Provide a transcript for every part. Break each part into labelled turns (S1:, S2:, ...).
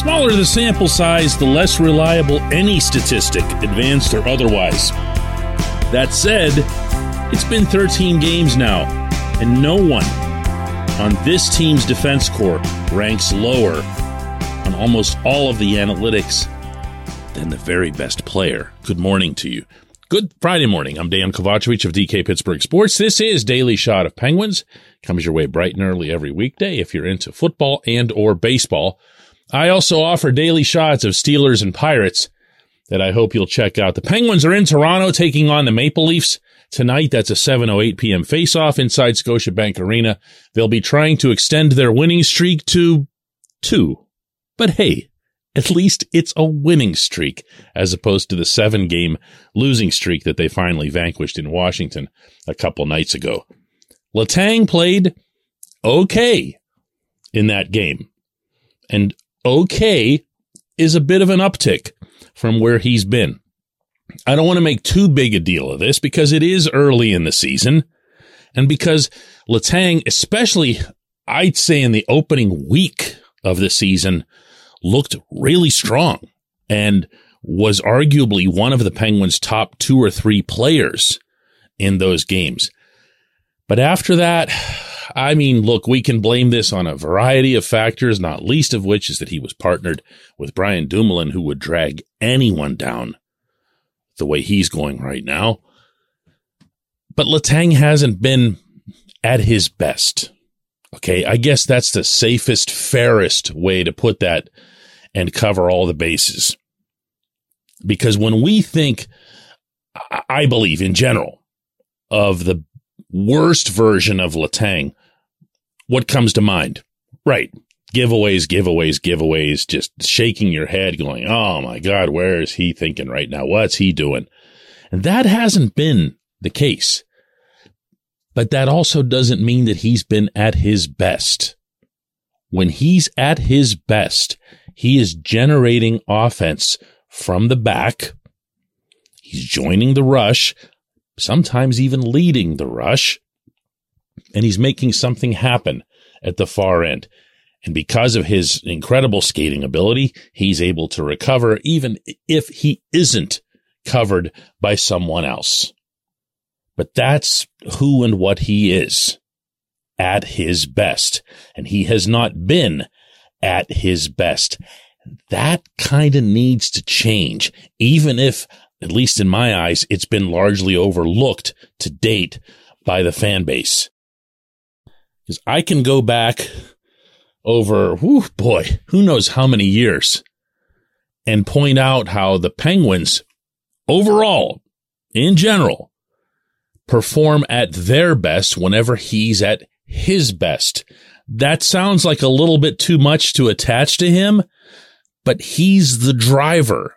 S1: smaller the sample size, the less reliable any statistic, advanced or otherwise. That said, it's been 13 games now, and no one on this team's defense corps ranks lower on almost all of the analytics than the very best player. Good morning to you. Good Friday morning. I'm Dejan Kovacevic of DK Pittsburgh Sports. This is Daily Shot of Penguins. Comes your way bright and early every weekday if you're into football and or baseball. I also offer daily shots of Steelers and Pirates that I hope you'll check out. The Penguins are in Toronto taking on the Maple Leafs tonight. That's a 7:08 p.m. face-off inside Scotiabank Arena. They'll be trying to extend their winning streak to 2. But hey, at least it's a winning streak as opposed to the seven game losing streak that they finally vanquished in Washington a couple nights ago. Letang played okay in that game. And okay is a bit of an uptick from where he's been. I don't want to make too big a deal of this because it is early in the season and because Letang, especially I'd say in the opening week of the season, looked really strong and was arguably one of the Penguins' top two or three players in those games. But after that, I mean, look, we can blame this on a variety of factors, not least of which is that he was partnered with Brian Dumoulin, who would drag anyone down the way he's going right now. But Letang hasn't been at his best. Okay. I guess that's the safest, fairest way to put that and cover all the bases. Because when we think, I believe in general, of the worst version of Letang, what comes to mind? Right. Giveaways, giveaways, giveaways, just shaking your head going, Oh my God, where is he thinking right now? What's he doing? And that hasn't been the case. But that also doesn't mean that he's been at his best. When he's at his best, he is generating offense from the back. He's joining the rush, sometimes even leading the rush, and he's making something happen at the far end. And because of his incredible skating ability, he's able to recover even if he isn't covered by someone else. But that's who and what he is at his best. And he has not been at his best. That kind of needs to change, even if, at least in my eyes, it's been largely overlooked to date by the fan base. Because I can go back over, whew, boy, who knows how many years and point out how the Penguins overall, in general, perform at their best whenever he's at his best. That sounds like a little bit too much to attach to him, but he's the driver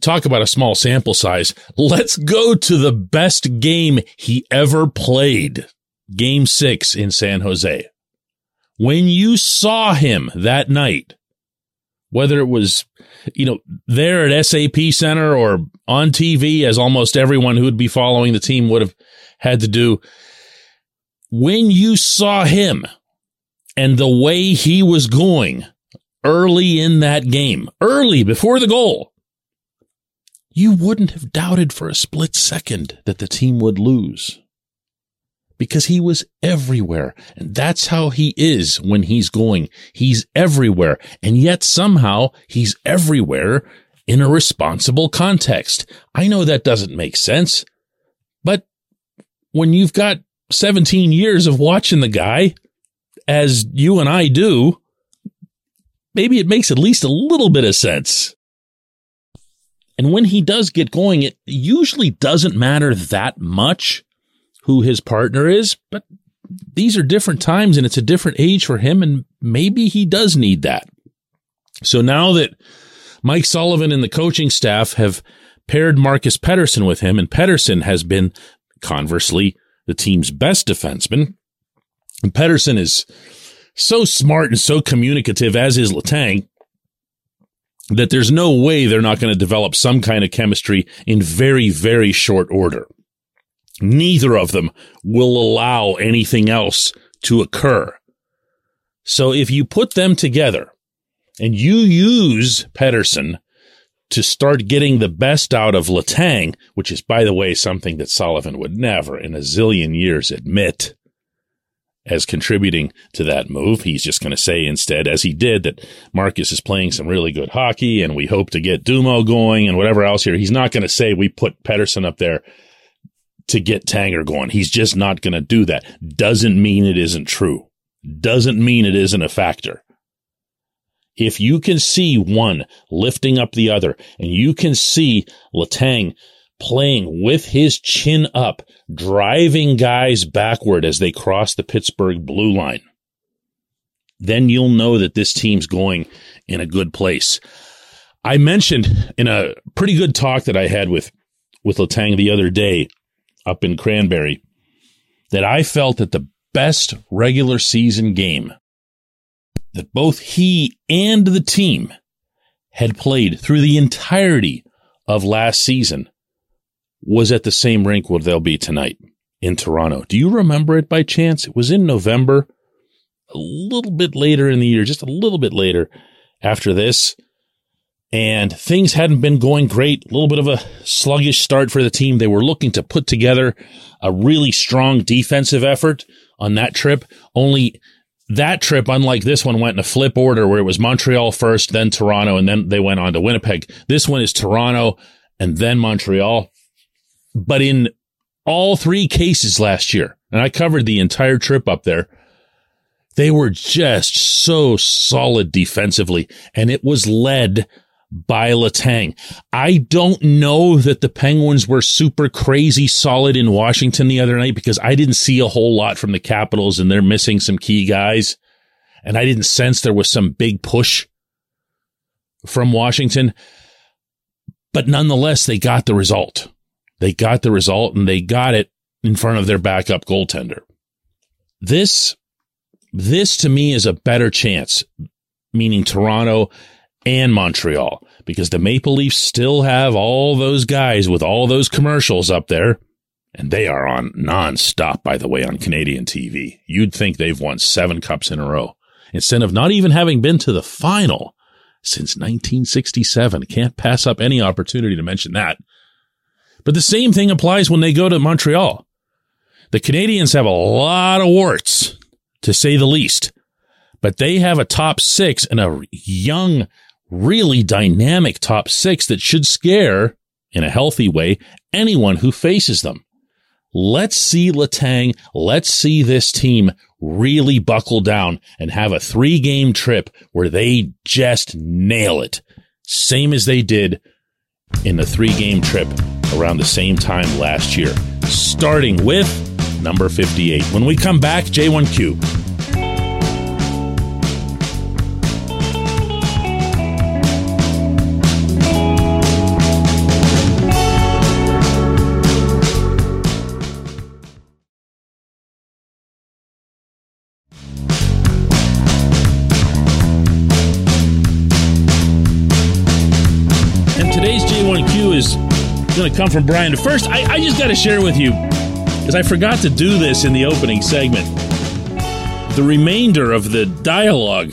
S1: Talk about a small sample size. Let's go to the best game he ever played. Game six in San Jose. When you saw him that night, whether it was, you know, there at SAP Center or on TV, as almost everyone who would be following the team would have had to do, when you saw him and the way he was going early in that game, early before the goal, you wouldn't have doubted for a split second that the team would lose because he was everywhere. And that's how he is when he's going. He's everywhere. And yet somehow he's everywhere in a responsible context. I know that doesn't make sense, but when you've got 17 years of watching the guy as you and I do, maybe it makes at least a little bit of sense. And when he does get going, it usually doesn't matter that much who his partner is, but these are different times and it's a different age for him. And maybe he does need that. So now that Mike Sullivan and the coaching staff have paired Marcus Pettersson with him, and Pettersson has been, conversely, the team's best defenseman. And Pettersson is so smart and so communicative, as is Letang, that there's no way they're not going to develop some kind of chemistry in very, very short order. Neither of them will allow anything else to occur. So if you put them together and you use Pettersson to start getting the best out of Letang, which is, by the way, something that Sullivan would never in a zillion years admit as contributing to that move. He's just going to say instead, as he did, that Marcus is playing some really good hockey and we hope to get Dumo going and whatever else here. He's not going to say we put Pettersson up there to get Tanger going. He's just not going to do that. Doesn't mean it isn't true. Doesn't mean it isn't a factor. If you can see one lifting up the other and you can see Letang playing with his chin up, driving guys backward as they cross the Pittsburgh blue line, then you'll know that this team's going in a good place. I mentioned in a pretty good talk that I had with, with Letang the other day up in Cranberry that I felt that the best regular season game that both he and the team had played through the entirety of last season was at the same rink where they'll be tonight in Toronto. Do you remember it by chance? It was in November, a little bit later in the year, just a little bit later after this. And things hadn't been going great. A little bit of a sluggish start for the team. They were looking to put together a really strong defensive effort on that trip. Only that trip, unlike this one, went in a flip order where it was Montreal first, then Toronto, and then they went on to Winnipeg. This one is Toronto and then Montreal. But in all three cases last year, and I covered the entire trip up there, they were just so solid defensively, and it was led by Letang. I don't know that the Penguins were super crazy solid in Washington the other night because I didn't see a whole lot from the Capitals and they're missing some key guys. And I didn't sense there was some big push from Washington. But nonetheless, they got the result. They got the result and they got it in front of their backup goaltender. This, this to me is a better chance, meaning Toronto and Montreal because the Maple Leafs still have all those guys with all those commercials up there. And they are on nonstop, by the way, on Canadian TV. You'd think they've won seven cups in a row instead of not even having been to the final since 1967. Can't pass up any opportunity to mention that. But the same thing applies when they go to Montreal. The Canadiens have a lot of warts, to say the least, but they have a top six and a young, really dynamic top six that should scare, in a healthy way, anyone who faces them. Let's see Letang. Let's see this team really buckle down and have a three game trip where they just nail it. Same as they did in the three game trip around the same time last year, starting with number 58. When we come back, J1Q. Going to come from Brian. First, I, I just got to share with you, because I forgot to do this in the opening segment, the remainder of the dialogue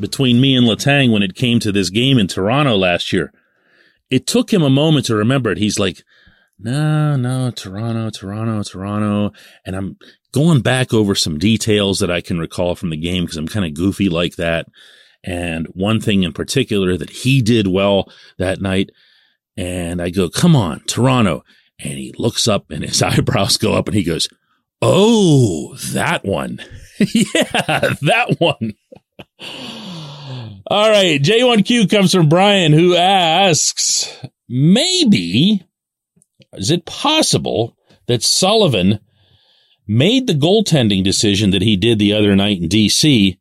S1: between me and Letang when it came to this game in Toronto last year. It took him a moment to remember it. He's like, no, no, Toronto, Toronto, Toronto. And I'm going back over some details that I can recall from the game because I'm kind of goofy like that. And one thing in particular that he did well that night and I go, come on, Toronto. And he looks up and his eyebrows go up and he goes, Oh, that one. yeah, that one. All right. J1Q comes from Brian who asks, maybe is it possible that Sullivan made the goaltending decision that he did the other night in DC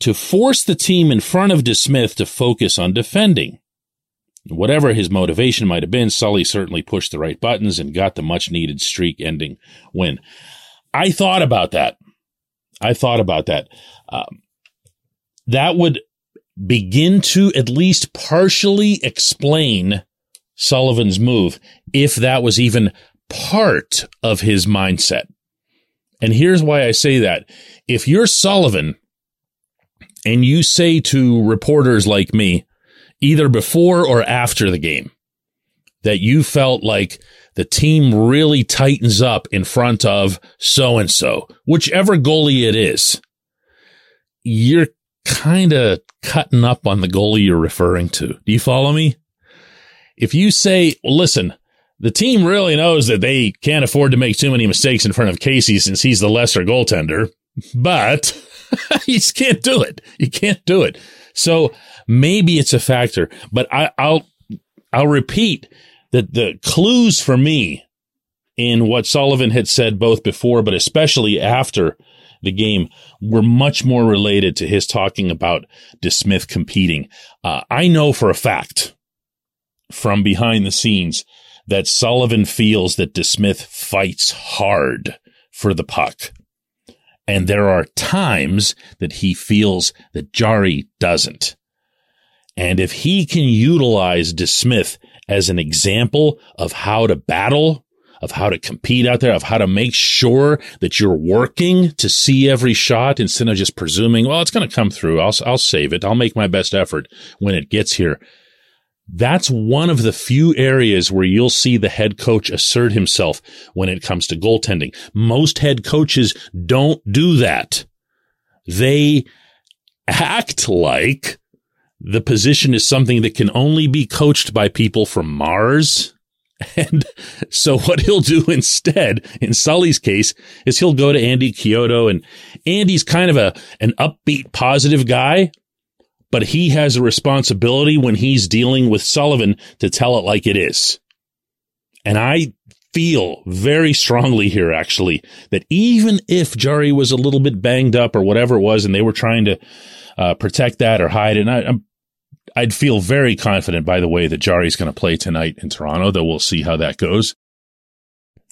S1: to force the team in front of DeSmith to focus on defending. Whatever his motivation might have been, Sully certainly pushed the right buttons and got the much needed streak ending win. I thought about that. I thought about that. Um, that would begin to at least partially explain Sullivan's move if that was even part of his mindset. And here's why I say that. If you're Sullivan and you say to reporters like me, either before or after the game, that you felt like the team really tightens up in front of so and so, whichever goalie it is, you're kind of cutting up on the goalie you're referring to. Do you follow me? If you say, listen, the team really knows that they can't afford to make too many mistakes in front of Casey since he's the lesser goaltender, but you just can't do it. You can't do it. So maybe it's a factor, but I, I'll, I'll repeat that the clues for me in what Sullivan had said both before, but especially after the game were much more related to his talking about DeSmith competing. Uh, I know for a fact from behind the scenes that Sullivan feels that DeSmith fights hard for the puck. And there are times that he feels that Jarry doesn't. And if he can utilize DeSmith as an example of how to battle, of how to compete out there, of how to make sure that you're working to see every shot instead of just presuming, well, it's going to come through. I'll, I'll save it. I'll make my best effort when it gets here. That's one of the few areas where you'll see the head coach assert himself when it comes to goaltending. Most head coaches don't do that. They act like the position is something that can only be coached by people from Mars. And so what he'll do instead, in Sully's case, is he'll go to Andy Chiodo and Andy's kind of a, an upbeat, positive guy but he has a responsibility when he's dealing with Sullivan to tell it like it is. And I feel very strongly here, actually, that even if Jarry was a little bit banged up or whatever it was, and they were trying to uh, protect that or hide it, I, I'm, I'd feel very confident, by the way, that Jarry's going to play tonight in Toronto, though we'll see how that goes.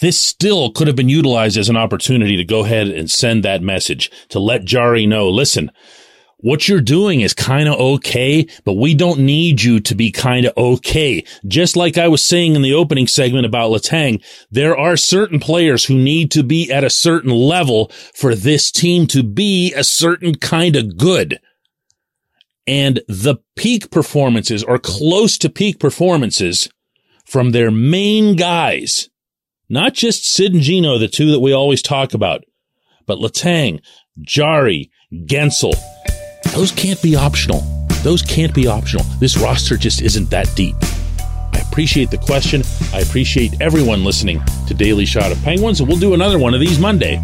S1: This still could have been utilized as an opportunity to go ahead and send that message to let Jarry know, listen, what you're doing is kind of okay, but we don't need you to be kind of okay. Just like I was saying in the opening segment about Letang, there are certain players who need to be at a certain level for this team to be a certain kind of good. And the peak performances or close to peak performances from their main guys, not just Sid and Gino, the two that we always talk about, but Letang, Jarry, Guentzel, those can't be optional. Those can't be optional. This roster just isn't that deep. I appreciate the question. I appreciate everyone listening to Daily Shot of Penguins, and we'll do another one of these Monday.